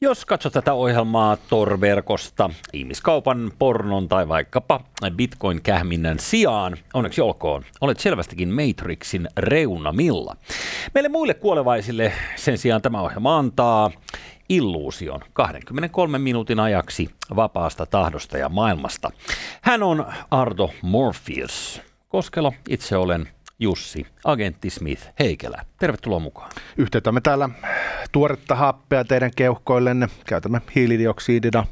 Jos katsot tätä ohjelmaa Tor-verkosta, ihmiskaupan, pornon tai vaikkapa Bitcoin-kähminnän sijaan, onneksi olkoon, olet selvästikin Matrixin reunamilla. Meille muille kuolevaisille sen sijaan tämä ohjelma antaa illuusion 23 minuutin ajaksi vapaasta tahdosta ja maailmasta. Hän on Ardo Morpheus. Koskelo, itse olen Jussi, agentti Smith Heikelä. Tervetuloa mukaan. Yhteytämme täällä tuoretta happea teidän keuhkoillenne. Käytämme hiilidioksidina,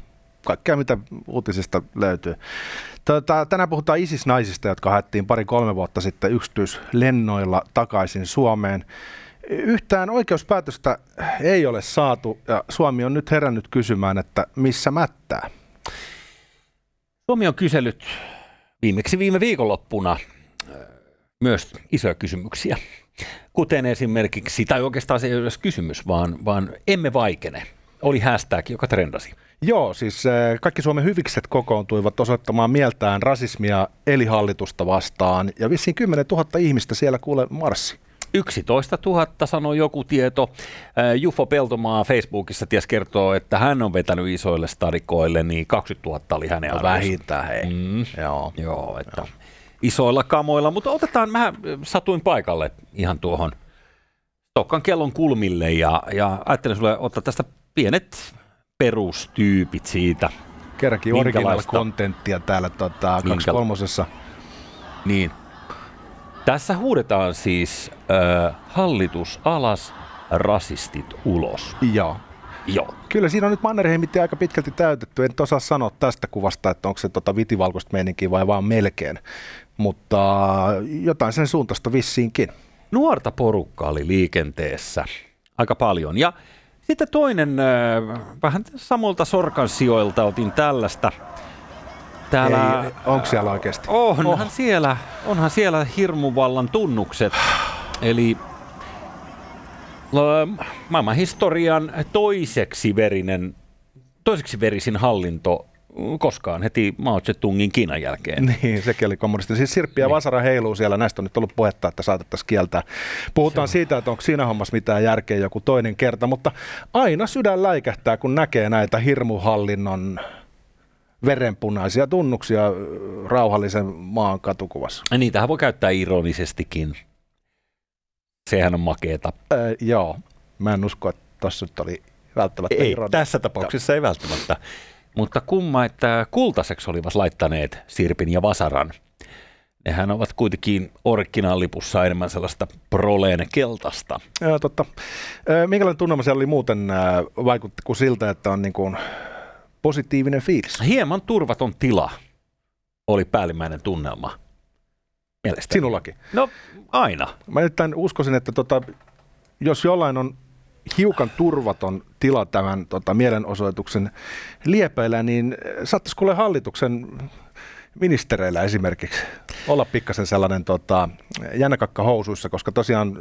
kaikkea mitä uutisista löytyy. Tota, tänään puhutaan ISIS-naisista, jotka haettiin pari-kolme vuotta sitten yksityislennoilla takaisin Suomeen. Yhtään oikeuspäätöstä ei ole saatu ja Suomi on nyt herännyt kysymään, että missä mättää? Suomi on kysellyt viimeksi viime viikonloppuna myös isoja kysymyksiä, kuten esimerkiksi, tai oikeastaan se ei ole kysymys, vaan, vaan emme vaikene, oli hashtag, joka trendasi. Joo, siis eh, kaikki Suomen hyvikset kokoontuivat osoittamaan mieltään rasismia eli hallitusta vastaan, ja vissiin 10 000 ihmistä siellä kuule marssi. 11 000 sanoi joku tieto. Eh, Jufo Peltomaa Facebookissa ties kertoo, että hän on vetänyt isoille stadikoille, niin 20 000 oli hänen no, Vähintään, hei. Mm. Joo. Joo, että Joo isoilla kamoilla, mutta otetaan, mä satuin paikalle ihan tuohon Tokkan kellon kulmille ja, ja ajattelin sulle ottaa tästä pienet perustyypit siitä. Kerrankin original kontenttia täällä tota, kolmosessa. Niin. Tässä huudetaan siis äh, hallitus alas, rasistit ulos. Joo. Joo. Kyllä siinä on nyt Mannerheimit aika pitkälti täytetty. En osaa sanoa tästä kuvasta, että onko se tota vitivalkoista meininkiä vai vaan melkein mutta jotain sen suuntaista vissiinkin. Nuorta porukkaa oli liikenteessä aika paljon. Ja sitten toinen, vähän samalta Sorkan sijoilta otin tällaista. Täällä, Ei, onko siellä oikeasti? Onhan, oh. siellä, onhan siellä hirmuvallan tunnukset. Eli maailman historian toiseksi verinen, toiseksi verisin hallinto koskaan heti Mao Zedongin Kiinan jälkeen. Niin, sekin oli kommunisti. Siis Sirppi ja niin. Vasara heiluu siellä, näistä on nyt ollut puhetta, että saatettaisiin kieltää. Puhutaan siitä, että onko siinä hommassa mitään järkeä joku toinen kerta, mutta aina sydän läikähtää, kun näkee näitä hirmuhallinnon verenpunaisia tunnuksia rauhallisen maan katukuvassa. Ja niitähän voi käyttää ironisestikin. Sehän on makeeta. Äh, joo, mä en usko, että tuossa nyt oli välttämättä Ei, ironista. tässä tapauksessa ei välttämättä. Mutta kumma, että kultaseksi olivat laittaneet Sirpin ja Vasaran. Nehän ovat kuitenkin originaallipussa enemmän sellaista proleen keltasta. Joo, totta. Minkälainen tunnelma siellä oli muuten? Vaikutti kuin siltä, että on niin kuin positiivinen fiilis? Hieman turvaton tila oli päällimmäinen tunnelma. Mielestäni. Sinullakin? No aina. Mä nyt uskoisin, että tota, jos jollain on hiukan turvaton tila tämän tota, mielenosoituksen liepeillä, niin saattaisi kuule hallituksen ministereillä esimerkiksi olla pikkasen sellainen tota, jännäkakka housuissa, koska tosiaan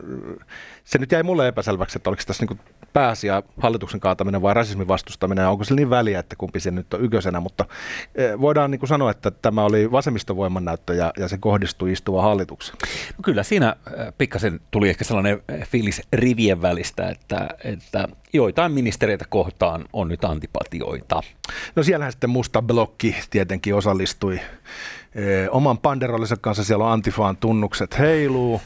se nyt jäi mulle epäselväksi, että oliko tässä niin pääasia hallituksen kaataminen vai rasismin vastustaminen, onko se niin väliä, että kumpi se nyt on yköisenä, mutta eh, voidaan niin sanoa, että tämä oli vasemmistovoiman näyttö ja, ja se kohdistui istuva hallituksen. No kyllä siinä eh, pikkasen tuli ehkä sellainen fiilis rivien välistä, että, että joitain ministereitä kohtaan on nyt antipatioita. No siellähän sitten musta blokki tietenkin osallistui oman panderollinsa kanssa, siellä on Antifaan tunnukset heiluu.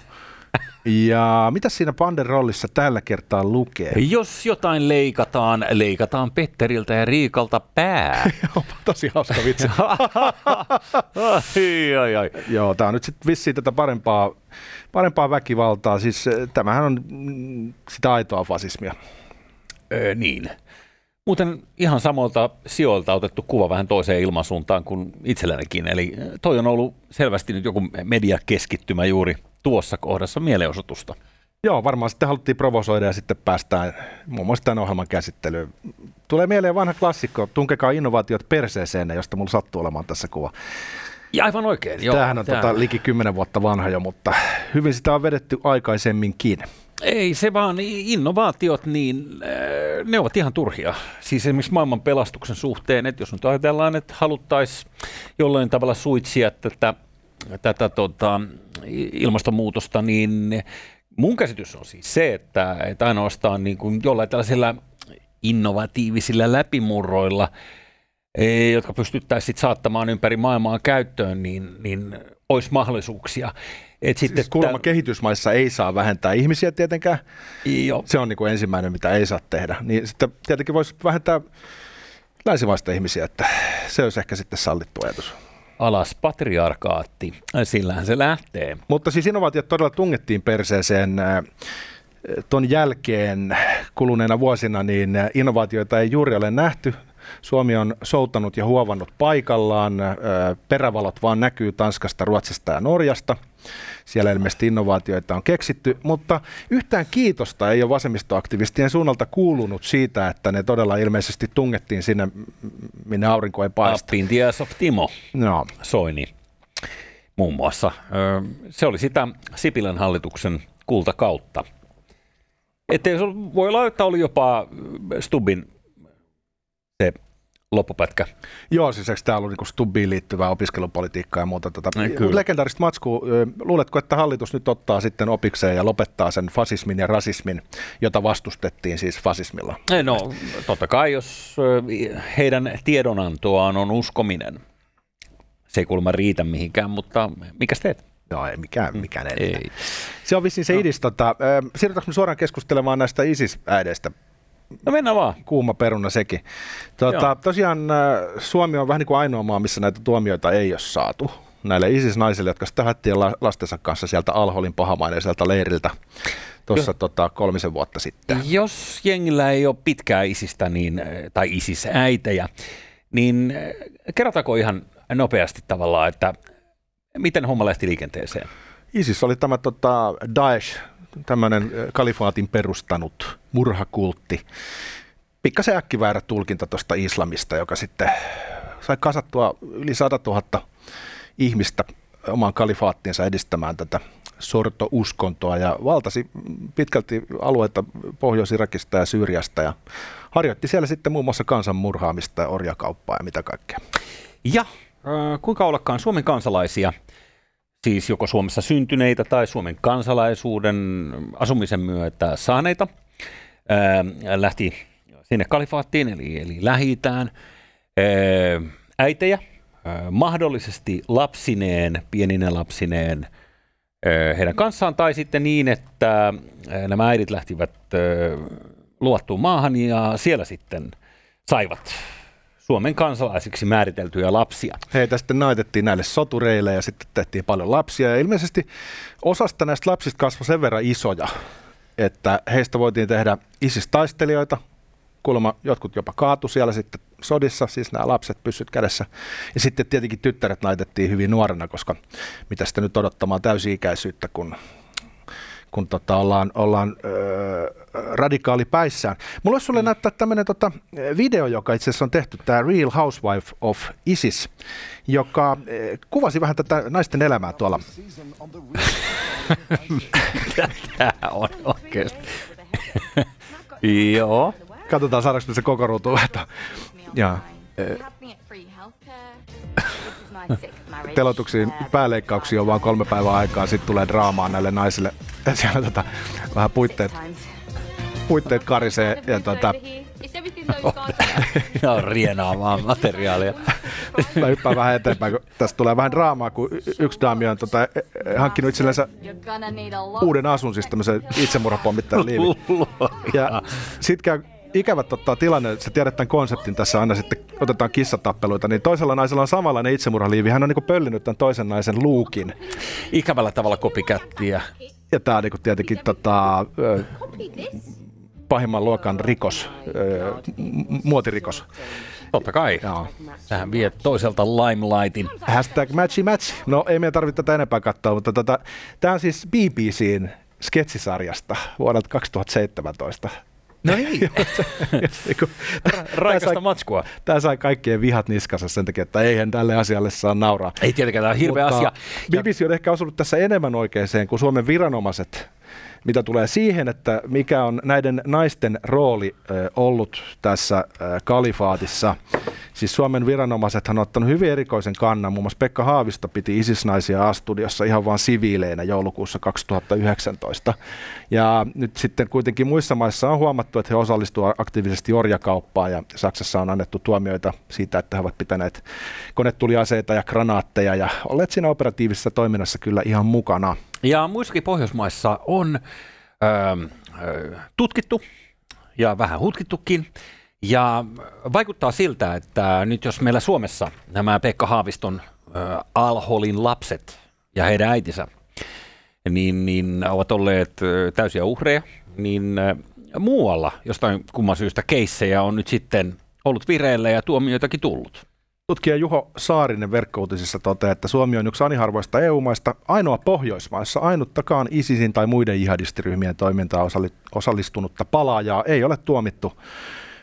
Ja mitä siinä panderollissa tällä kertaa lukee? Jos jotain leikataan, leikataan Petteriltä ja Riikalta pää. Tosi hauska vitsi. ai, ai, ai. Joo, tämä on nyt sitten vissiin tätä parempaa, parempaa väkivaltaa. Siis eh, tämähän on mm, sitä aitoa fasismia. Öö, niin. Muuten ihan samoilta sijoilta otettu kuva vähän toiseen ilmansuuntaan kuin itsellänikin. Eli eh, toi on ollut selvästi nyt joku mediakeskittymä juuri tuossa kohdassa mielenosoitusta. Joo, varmaan sitten haluttiin provosoida ja sitten päästään muun muassa tämän ohjelman käsittelyyn. Tulee mieleen vanha klassikko, tunkekaa innovaatiot perseeseen, josta mulla sattuu olemaan tässä kuva. Ja aivan oikein, joo. Tämähän on tota, liki kymmenen vuotta vanha jo, mutta hyvin sitä on vedetty aikaisemminkin. Ei se vaan, innovaatiot, niin äh, ne ovat ihan turhia. Siis esimerkiksi maailman pelastuksen suhteen, että jos nyt ajatellaan, että haluttaisiin jollain tavalla suitsia tätä, tätä tota, ilmastonmuutosta, niin mun käsitys on siis se, että, että ainoastaan niin kuin jollain tällaisilla innovatiivisilla läpimurroilla, e, jotka pystyttäisiin saattamaan ympäri maailmaa käyttöön, niin, niin olisi mahdollisuuksia. Et sitten, siis kuulemma kehitysmaissa ei saa vähentää ihmisiä tietenkään. Jo. Se on niin kuin ensimmäinen, mitä ei saa tehdä. Niin sitten tietenkin voisi vähentää länsimaista ihmisiä, että se olisi ehkä sitten sallittu ajatus. Alas patriarkaatti, sillähän se lähtee. Mutta siis innovaatiot todella tungettiin perseeseen ton jälkeen kuluneena vuosina, niin innovaatioita ei juuri ole nähty. Suomi on souttanut ja huovannut paikallaan. Perävalot vaan näkyy Tanskasta, Ruotsista ja Norjasta. Siellä ilmeisesti innovaatioita on keksitty, mutta yhtään kiitosta ei ole vasemmistoaktivistien suunnalta kuulunut siitä, että ne todella ilmeisesti tungettiin sinne, minne aurinko ei paista. Up of Timo no. Soini muun muassa. Se oli sitä Sipilän hallituksen kultakautta. Että voi olla, että oli jopa Stubin loppupätkä. Joo, siis eikö tämä ollut niin Stubbiin liittyvää opiskelupolitiikkaa ja muuta? Tota, legendaarista matskua. Luuletko, että hallitus nyt ottaa sitten opikseen ja lopettaa sen fasismin ja rasismin, jota vastustettiin siis fasismilla? No, totta kai, jos heidän tiedonantoaan on uskominen. Se ei kuulemma riitä mihinkään, mutta mikä teet? Joo, ei mikään, mikään ei. ei. Se on vissiin se no. idis. Tota, siirrytäänkö me suoraan keskustelemaan näistä ISIS-äideistä? No mennään vaan. Kuuma peruna sekin. Tota, tosiaan Suomi on vähän niin kuin ainoa maa, missä näitä tuomioita ei ole saatu. Näille ISIS-naisille, jotka sitten lastensa kanssa sieltä Alholin pahamaineiselta leiriltä tuossa tota, kolmisen vuotta sitten. Jos jengillä ei ole pitkää isistä niin, tai ISIS-äitejä, niin kerrotaanko ihan nopeasti tavallaan, että miten homma lähti liikenteeseen? ISIS oli tämä tota, Daesh, tämmöinen kalifaatin perustanut murhakultti. Pikkasen äkkiväärä tulkinta tuosta islamista, joka sitten sai kasattua yli 100 000 ihmistä omaan kalifaattiinsa edistämään tätä sortouskontoa ja valtasi pitkälti alueita Pohjois-Irakista ja Syyriasta ja harjoitti siellä sitten muun muassa kansanmurhaamista ja orjakauppaa ja mitä kaikkea. Ja äh, kuinka ollakaan Suomen kansalaisia – siis joko Suomessa syntyneitä tai Suomen kansalaisuuden asumisen myötä saaneita, lähti sinne kalifaattiin, eli, eli lähitään äitejä, mahdollisesti lapsineen, pieninen lapsineen, heidän kanssaan, tai sitten niin, että nämä äidit lähtivät ää, luvattuun maahan ja siellä sitten saivat Suomen kansalaisiksi määriteltyjä lapsia. Heitä sitten naitettiin näille sotureille ja sitten tehtiin paljon lapsia. Ja ilmeisesti osasta näistä lapsista kasvoi sen verran isoja, että heistä voitiin tehdä isistaistelijoita. Kuulemma jotkut jopa kaatu siellä sitten sodissa, siis nämä lapset pyssyt kädessä. Ja sitten tietenkin tyttäret naitettiin hyvin nuorena, koska mitä sitten nyt odottamaan täysi-ikäisyyttä, kun kun tota ollaan, ollaan öö, radikaalipäissään. Mulla olisi sulle mm. näyttää tämmöinen tota, video, joka itse asiassa on tehty, tämä Real Housewife of ISIS, joka e, kuvasi vähän tätä naisten elämää tuolla. Tämä on oikeasti. Joo. Katsotaan saadaanko se koko ruutu. Ja, telotuksiin pääleikkauksiin on vain kolme päivää aikaa, sitten tulee draamaa näille naisille. Siellä tota, vähän puitteet, puitteet karisee ja tota, on rienaamaan materiaalia. Mä hyppään vähän eteenpäin, kun tästä tulee vähän draamaa, kun yksi daami on tota, e- e- hankkinut itsellensä uuden asun, siis tämmöisen itsemurhapommittajan liivin. Ja sit käy ikävät ottaa tilanne, sä tiedät tämän konseptin tässä aina sitten otetaan kissatappeluita, niin toisella naisella on samanlainen itsemurhaliivi. Hän on niin pöllinyt tämän toisen naisen luukin. Ikävällä tavalla kopikättiä. Ja tämä on niin tietenkin tota, pahimman luokan rikos, muotirikos. Totta kai. Joo. Tähän vie toiselta limelightin. Hashtag matchy match. No ei meidän tarvitse tätä enempää katsoa, mutta tota, tämä on siis BBCn sketsisarjasta vuodelta 2017. No niin. Raikasta matskua. Tämä sai kaikkien vihat niskassa sen takia, että eihän tälle asialle saa nauraa. Ei tietenkään, tämä on hirveä Mutta asia. BBC on ehkä osunut tässä enemmän oikeeseen kuin Suomen viranomaiset mitä tulee siihen, että mikä on näiden naisten rooli ollut tässä kalifaatissa, Siis Suomen viranomaiset on ottanut hyvin erikoisen kannan. Muun muassa Pekka Haavisto piti isisnaisia A-studiossa ihan vain siviileinä joulukuussa 2019. Ja nyt sitten kuitenkin muissa maissa on huomattu, että he osallistuvat aktiivisesti orjakauppaan ja Saksassa on annettu tuomioita siitä, että he ovat pitäneet konetuliaseita ja granaatteja ja olleet siinä operatiivisessa toiminnassa kyllä ihan mukana. Ja muissakin Pohjoismaissa on ö, ö, tutkittu ja vähän hutkittukin. Ja vaikuttaa siltä, että nyt jos meillä Suomessa nämä Pekka Haaviston ö, Alholin lapset ja heidän äitinsä niin, niin ovat olleet ö, täysiä uhreja, niin ö, muualla jostain kumman syystä keissejä on nyt sitten ollut vireillä ja tuomioitakin tullut. Tutkija Juho Saarinen verkkoutisissa toteaa, että Suomi on yksi aniharvoista EU-maista, ainoa Pohjoismaissa, ainuttakaan ISISin tai muiden jihadistiryhmien toimintaan osallistunutta palaajaa ei ole tuomittu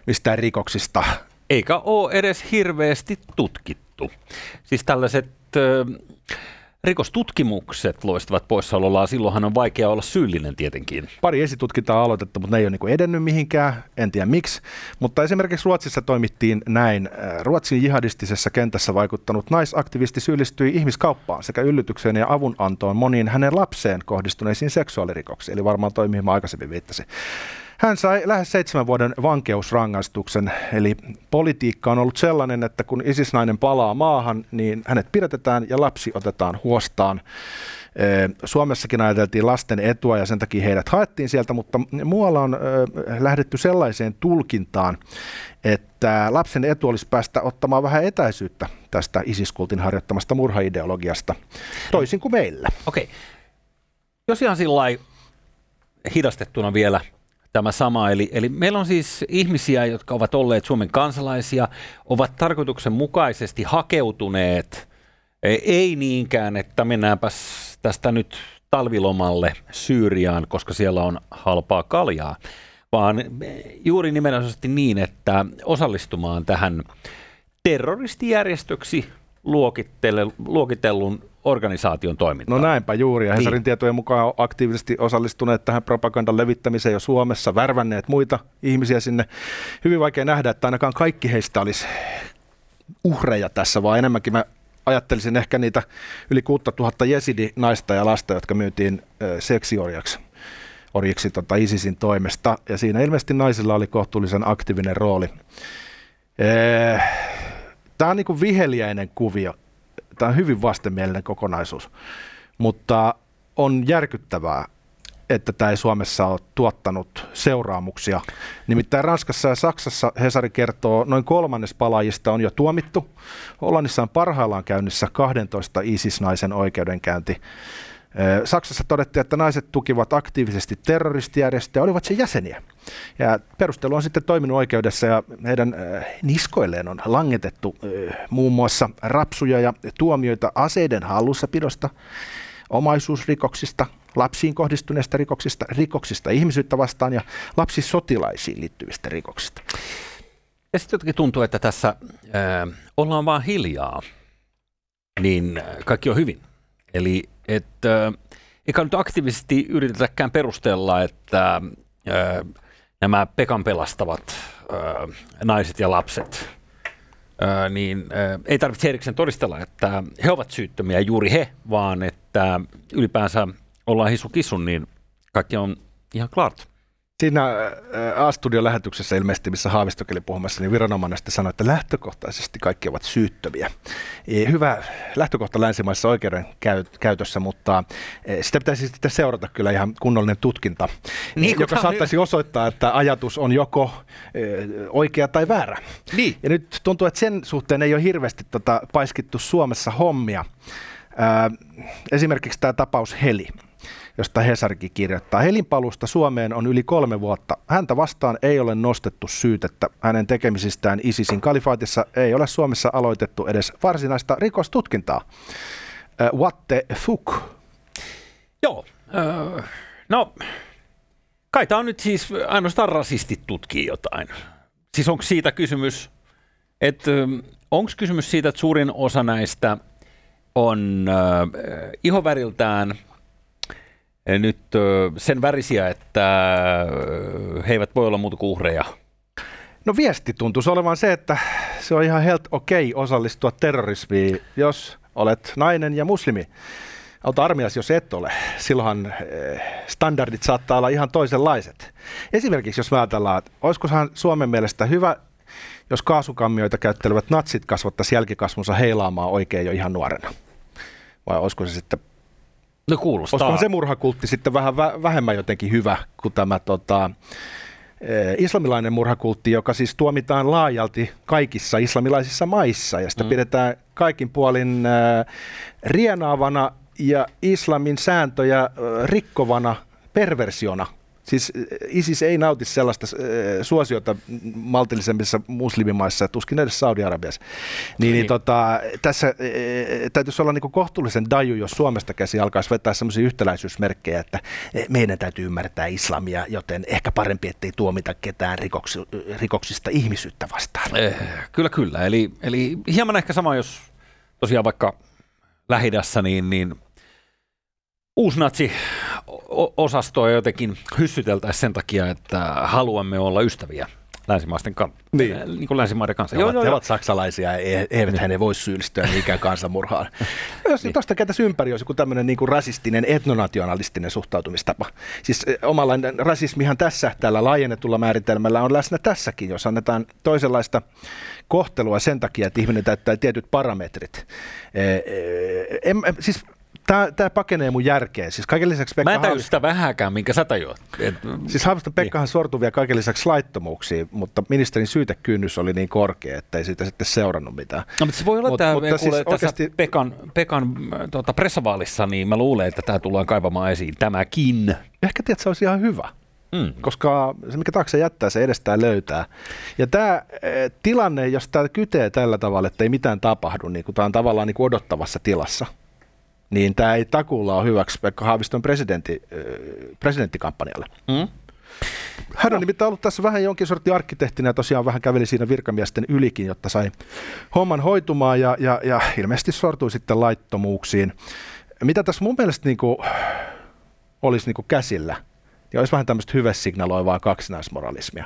mistään rikoksista. Eikä ole edes hirveästi tutkittu. Siis tällaiset rikostutkimukset loistavat poissaolollaan. Silloinhan on vaikea olla syyllinen tietenkin. Pari esitutkintaa aloitettu, mutta ne ei ole niin edennyt mihinkään, en tiedä miksi. Mutta esimerkiksi Ruotsissa toimittiin näin. Ruotsin jihadistisessa kentässä vaikuttanut naisaktivisti syyllistyi ihmiskauppaan sekä yllytykseen ja avunantoon moniin hänen lapseen kohdistuneisiin seksuaalirikoksiin, eli varmaan toimii, mihin mä aikaisemmin viittasin. Hän sai lähes seitsemän vuoden vankeusrangaistuksen, eli politiikka on ollut sellainen, että kun isisnainen palaa maahan, niin hänet pidätetään ja lapsi otetaan huostaan. Suomessakin ajateltiin lasten etua ja sen takia heidät haettiin sieltä, mutta muualla on lähdetty sellaiseen tulkintaan, että lapsen etu olisi päästä ottamaan vähän etäisyyttä tästä isiskultin harjoittamasta murhaideologiasta, toisin kuin meillä. Okei. Okay. Jos ihan sillä hidastettuna vielä tämä sama. Eli, eli meillä on siis ihmisiä, jotka ovat olleet Suomen kansalaisia, ovat tarkoituksenmukaisesti hakeutuneet, e, ei niinkään, että mennäänpäs tästä nyt talvilomalle Syyriaan, koska siellä on halpaa kaljaa, vaan juuri nimenomaisesti niin, että osallistumaan tähän terroristijärjestöksi luokitellun organisaation toimintaa. No näinpä juuri, ja Hesarin niin. tietojen mukaan on aktiivisesti osallistuneet tähän propagandan levittämiseen jo Suomessa, värvänneet muita ihmisiä sinne. Hyvin vaikea nähdä, että ainakaan kaikki heistä olisi uhreja tässä, vaan enemmänkin mä ajattelisin ehkä niitä yli 6000 jesidi-naista ja lasta, jotka myytiin seksiorjaksi orjiksi tota ISISin toimesta, ja siinä ilmeisesti naisilla oli kohtuullisen aktiivinen rooli. Tämä on niin viheliäinen kuvio tämä on hyvin vastenmielinen kokonaisuus, mutta on järkyttävää, että tämä ei Suomessa ole tuottanut seuraamuksia. Nimittäin Ranskassa ja Saksassa Hesari kertoo, noin kolmannes palaajista on jo tuomittu. Hollannissa on parhaillaan käynnissä 12 ISIS-naisen oikeudenkäynti. Saksassa todettiin, että naiset tukivat aktiivisesti terroristijärjestöjä ja olivat sen jäseniä. Ja perustelu on sitten toiminut oikeudessa ja heidän niskoilleen on langetettu muun muassa rapsuja ja tuomioita aseiden hallussapidosta, omaisuusrikoksista, lapsiin kohdistuneista rikoksista, rikoksista ihmisyyttä vastaan ja lapsisotilaisiin liittyvistä rikoksista. Ja sitten jotenkin tuntuu, että tässä äh, ollaan vaan hiljaa, niin kaikki on hyvin. Eli että äh, eikä nyt aktiivisesti yritetäkään perustella, että äh, nämä Pekan pelastavat äh, naiset ja lapset, äh, niin äh, ei tarvitse erikseen todistella, että he ovat syyttömiä juuri he, vaan että ylipäänsä ollaan hisu kissun, niin kaikki on ihan klart. Siinä A-studion lähetyksessä ilmeisesti, missä Haavistokin oli puhumassa, niin viranomainen sitten sanoi, että lähtökohtaisesti kaikki ovat syyttömiä. E, hyvä lähtökohta länsimaissa oikeuden käytössä, mutta e, sitä pitäisi sitten seurata kyllä ihan kunnollinen tutkinta, niin, joka saattaisi osoittaa, että ajatus on joko e, oikea tai väärä. Niin. Ja nyt tuntuu, että sen suhteen ei ole hirveästi tota paiskittu Suomessa hommia. Esimerkiksi tämä tapaus Heli josta Hesarki kirjoittaa. Helinpalusta Suomeen on yli kolme vuotta. Häntä vastaan ei ole nostettu syytettä. Hänen tekemisistään ISISin kalifaatissa ei ole Suomessa aloitettu edes varsinaista rikostutkintaa. What the fuck? Joo, uh, no kai tämä on nyt siis ainoastaan rasistit tutkii jotain. Siis onko siitä kysymys, että onko kysymys siitä, että suurin osa näistä on uh, ihoväriltään – nyt sen värisiä, että he eivät voi olla muuta kuin uhreja? No viesti tuntuisi olevan se, että se on ihan helt okei okay osallistua terrorismiin, jos olet nainen ja muslimi. Auta armias, jos et ole. Silloinhan eh, standardit saattaa olla ihan toisenlaiset. Esimerkiksi jos ajatellaan, että olisikohan Suomen mielestä hyvä, jos kaasukammioita käyttelevät natsit kasvattaisi jälkikasvunsa heilaamaan oikein jo ihan nuorena? Vai olisiko se sitten No kuulostaa. Olisikohan se murhakultti sitten vähän vähemmän jotenkin hyvä kuin tämä tota, eh, islamilainen murhakultti, joka siis tuomitaan laajalti kaikissa islamilaisissa maissa ja sitä mm. pidetään kaikin puolin äh, rienaavana ja islamin sääntöjä äh, rikkovana perversiona Siis eh, ISIS ei nauti sellaista äh, suosiota maltillisemmissa muslimimaissa, tuskin edes Saudi-Arabiassa. Niin, niin. niin tota, tässä äh, täytyisi olla niin kohtuullisen daju, jos Suomesta käsi alkaisi vetää sellaisia yhtäläisyysmerkkejä, että meidän täytyy ymmärtää islamia, joten ehkä parempi, ettei tuomita ketään rikoksi, rikoksista ihmisyyttä vastaan. Eh, kyllä, kyllä. Eli, eli hieman ehkä sama, jos tosiaan vaikka lähidässä, niin, niin uusnatsi osastoa jotenkin hyssyteltäisiin sen takia, että haluamme olla ystäviä länsimaisten kan- niin. Äh, niin kuin länsimaiden kanssa. He, joo, ovat, joo, he ovat saksalaisia, e- eivät niin. he voi syyllistyä mikään kansanmurhaan. Jos niin. tuosta käytäisiin ympäri, olisi joku tämmöinen niin kuin rasistinen, etnonationalistinen suhtautumistapa. Siis e, omanlainen rasismihan tässä, tällä laajennetulla määritelmällä on läsnä tässäkin, jos annetaan toisenlaista kohtelua sen takia, että ihminen täyttää tietyt parametrit. E, en, siis Tämä, tämä pakenee mun järkeen. Siis kaiken lisäksi Pekka Mä en tajua sitä vähäkään, minkä sä tajuat. Et, siis Haaviston Pekkahan niin. sortui vielä kaiken lisäksi laittomuuksiin, mutta ministerin syytekynnys oli niin korkea, että ei siitä sitten seurannut mitään. No, mutta se voi olla Mut, tämä, mutta siis oikeasti... Pekan, Pekan tuota, pressavaalissa, niin mä luulen, että tämä tullaan kaivamaan esiin tämäkin. Ehkä tiedät, se olisi ihan hyvä. Mm. Koska se, mikä taakse jättää, se edestään löytää. Ja tämä e, tilanne, jos tämä kytee tällä tavalla, että ei mitään tapahdu, niin tämä on tavallaan niin kuin odottavassa tilassa – niin tämä ei takulla ole hyväksi Pekka Haaviston presidentti, presidenttikampanjalle. Mm. Hän on nimittäin ollut tässä vähän jonkin sortti arkkitehtinä ja tosiaan vähän käveli siinä virkamiesten ylikin, jotta sai homman hoitumaan ja, ja, ja ilmeisesti sortui sitten laittomuuksiin. Mitä tässä mun mielestä niin kuin olisi niin kuin käsillä, niin olisi vähän tämmöistä hyvesignaloivaa kaksinaismoralismia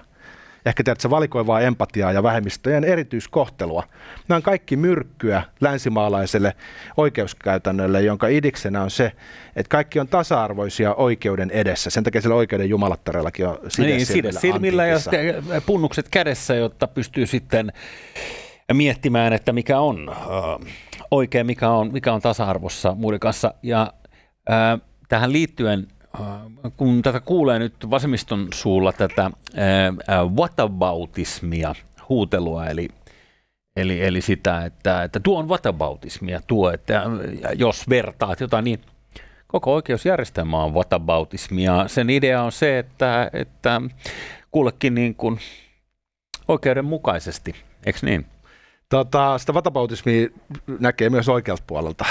ehkä tiedätkö, valikoivaa empatiaa ja vähemmistöjen erityiskohtelua. Nämä on kaikki myrkkyä länsimaalaiselle oikeuskäytännölle, jonka idiksenä on se, että kaikki on tasa-arvoisia oikeuden edessä. Sen takia sillä oikeuden jumalattarellakin on side niin, silmillä, silmillä ja punnukset kädessä, jotta pystyy sitten miettimään, että mikä on äh, oikein, mikä on, mikä on tasa-arvossa muiden kanssa. Ja äh, tähän liittyen kun tätä kuulee nyt vasemmiston suulla tätä äh, whataboutismia, huutelua, eli, eli, eli sitä, että, että tuo on whataboutismia, tuo, että jos vertaat jotain, niin koko oikeusjärjestelmä on whataboutismia. Sen idea on se, että, että kullekin niin kuin oikeudenmukaisesti, eikö niin? Tota, sitä vatabautismia näkee myös oikealta puolelta.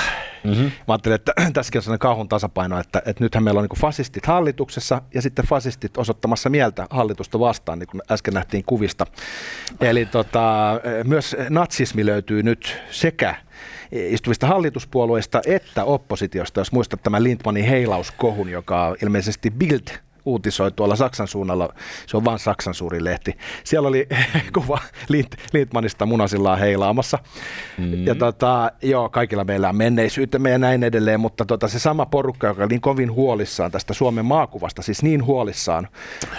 Mm-hmm. Mä ajattelin, että tässäkin on sellainen kauhun tasapaino, että, että nythän meillä on niin fasistit hallituksessa ja sitten fasistit osoittamassa mieltä hallitusta vastaan, niin kuin äsken nähtiin kuvista. Eli tota, myös natsismi löytyy nyt sekä istuvista hallituspuolueista että oppositiosta, jos muistat tämän Lindmanin heilauskohun, joka ilmeisesti Bild uutisoi tuolla Saksan suunnalla, se on vain Saksan suuri lehti. Siellä oli kuva Lindmanista munasillaan heilaamassa. Mm. Ja tota, joo, kaikilla meillä on menneisyytemme ja näin edelleen, mutta tota, se sama porukka, joka oli niin kovin huolissaan tästä Suomen maakuvasta, siis niin huolissaan,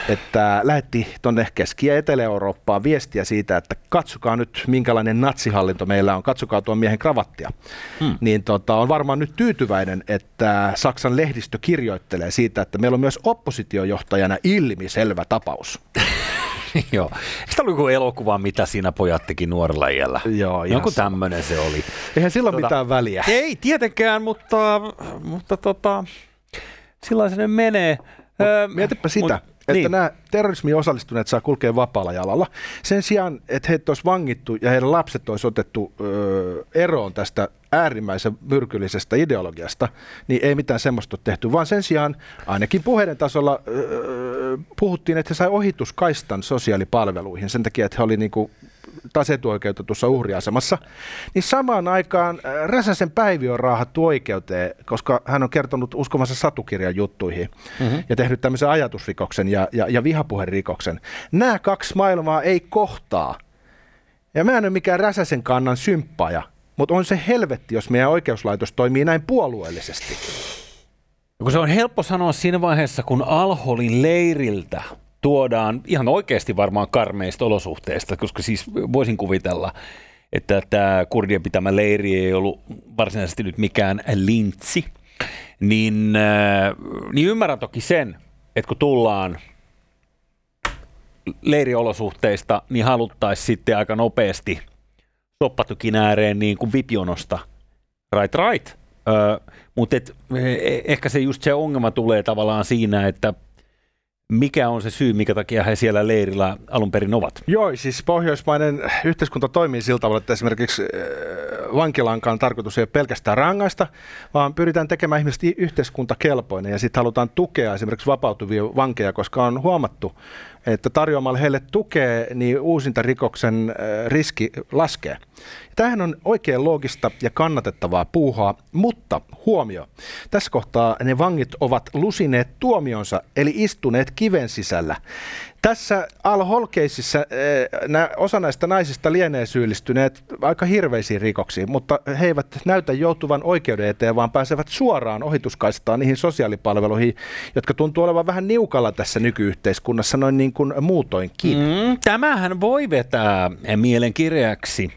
että lähetti tuonne Keski- ja Etelä-Eurooppaan viestiä siitä, että katsokaa nyt minkälainen natsihallinto meillä on, katsokaa tuon miehen kravattia. Mm. Niin tota, on varmaan nyt tyytyväinen, että Saksan lehdistö kirjoittelee siitä, että meillä on myös oppositio oppositiojohtajana ilmiselvä tapaus. Joo. Sitä oli joku elokuva, mitä siinä pojat teki nuorella iällä. Joo, Joku tämmöinen se oli. Eihän sillä tota, mitään väliä. Ei tietenkään, mutta, mutta tota, sillä menee. Mut öö, mietipä sitä. Mut, että niin. nämä terrorismiin osallistuneet saa kulkea vapaalla jalalla. Sen sijaan, että heitä olisi vangittu ja heidän lapset olisi otettu ö, eroon tästä äärimmäisen myrkyllisestä ideologiasta, niin ei mitään semmoista ole tehty, vaan sen sijaan ainakin puheiden tasolla ö, puhuttiin, että he sai ohituskaistan sosiaalipalveluihin sen takia, että he oli niin kuin taas etuoikeutetussa uhriasemassa, niin samaan aikaan äh, Räsäsen Päivi on raahattu oikeuteen, koska hän on kertonut uskomassa satukirjan juttuihin mm-hmm. ja tehnyt tämmöisen ajatusrikoksen ja, ja, ja vihapuherikoksen. Nämä kaksi maailmaa ei kohtaa Ja mä en ole mikään Räsäsen kannan symppaja, mutta on se helvetti, jos meidän oikeuslaitos toimii näin puolueellisesti. Kun se on helppo sanoa siinä vaiheessa, kun Alholin leiriltä tuodaan ihan oikeasti varmaan karmeista olosuhteista, koska siis voisin kuvitella, että tämä kurdien pitämä leiri ei ollut varsinaisesti nyt mikään lintsi, niin, äh, niin ymmärrän toki sen, että kun tullaan leiriolosuhteista, niin haluttaisiin sitten aika nopeasti soppatykin ääreen niin kuin vipjonosta. Right, right. Öö, mutta et, e- ehkä se just se ongelma tulee tavallaan siinä, että mikä on se syy, mikä takia he siellä leirillä alun perin ovat? Joo, siis pohjoismainen yhteiskunta toimii sillä tavalla, että esimerkiksi vankilankaan tarkoitus ei ole pelkästään rangaista, vaan pyritään tekemään ihmiset yhteiskuntakelpoinen ja sitten halutaan tukea esimerkiksi vapautuvia vankeja, koska on huomattu, että tarjoamalla heille tukea, niin uusinta rikoksen riski laskee. Tämähän on oikein loogista ja kannatettavaa puuhaa, mutta huomio. Tässä kohtaa ne vangit ovat lusineet tuomionsa, eli istuneet kiven sisällä. Tässä Al-Holkeisissa eh, osa näistä naisista lienee syyllistyneet aika hirveisiin rikoksiin, mutta he eivät näytä joutuvan oikeuden eteen, vaan pääsevät suoraan ohituskaistaan niihin sosiaalipalveluihin, jotka tuntuu olevan vähän niukalla tässä nykyyhteiskunnassa noin niin kuin muutoinkin. Mm, tämähän voi vetää mielenkirjaksi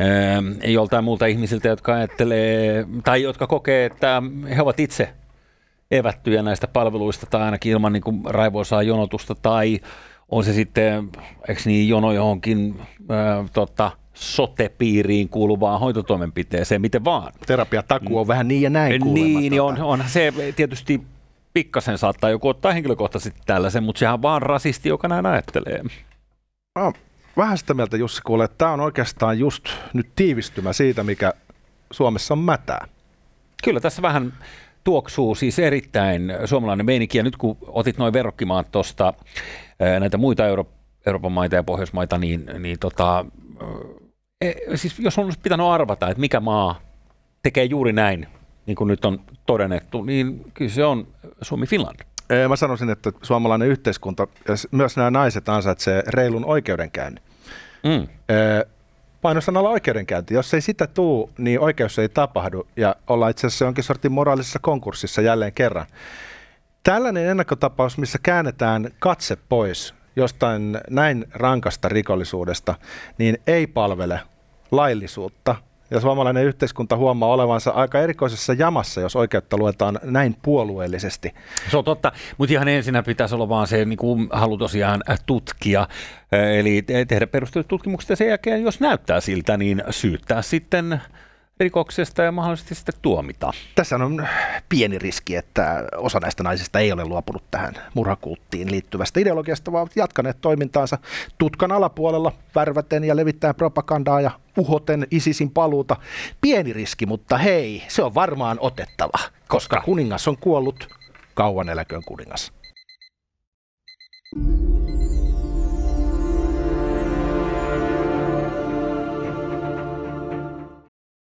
äh, joltain muulta ihmisiltä, jotka ajattelee tai jotka kokee, että he ovat itse evättyjä näistä palveluista tai ainakin ilman niin kuin raivoisaa jonotusta tai on se sitten, eikö niin, jono johonkin ää, tota, sote-piiriin kuuluvaan hoitotoimenpiteeseen, miten vaan. Terapiatakuu on mm. vähän niin ja näin Niin, niin on, on se tietysti pikkasen saattaa joku ottaa henkilökohtaisesti tällaisen, mutta sehän on vaan rasisti, joka näin ajattelee. No, vähän sitä mieltä Jussi kuulee, että tämä on oikeastaan just nyt tiivistymä siitä, mikä Suomessa on mätää. Kyllä tässä vähän tuoksuu siis erittäin suomalainen meininki. Ja nyt kun otit noin verrokkimaat tuosta näitä muita Euro- Euroopan maita ja Pohjoismaita, niin, niin tota, e, siis jos on pitänyt arvata, että mikä maa tekee juuri näin, niin kuin nyt on todennettu, niin kyllä se on Suomi-Finland. Mä sanoisin, että suomalainen yhteiskunta ja myös nämä naiset ansaitsee reilun oikeudenkäynnin. Mm painosanalla oikeudenkäynti. Jos ei sitä tuu, niin oikeus ei tapahdu ja ollaan itse asiassa jonkin sortin moraalisessa konkurssissa jälleen kerran. Tällainen ennakkotapaus, missä käännetään katse pois jostain näin rankasta rikollisuudesta, niin ei palvele laillisuutta ja suomalainen yhteiskunta huomaa olevansa aika erikoisessa jamassa, jos oikeutta luetaan näin puolueellisesti. Se on totta, mutta ihan ensin pitäisi olla vaan se niin kuin halu tosiaan tutkia, eli tehdä perustelut tutkimukset ja sen jälkeen, jos näyttää siltä, niin syyttää sitten rikoksesta ja mahdollisesti sitten tuomita. Tässä on pieni riski, että osa näistä naisista ei ole luopunut tähän murhakulttiin liittyvästä ideologiasta, vaan jatkaneet toimintaansa tutkan alapuolella värväten ja levittäen propagandaa ja uhoten ISISin paluuta. Pieni riski, mutta hei, se on varmaan otettava, koska kuningas on kuollut, kauan eläköön kuningas.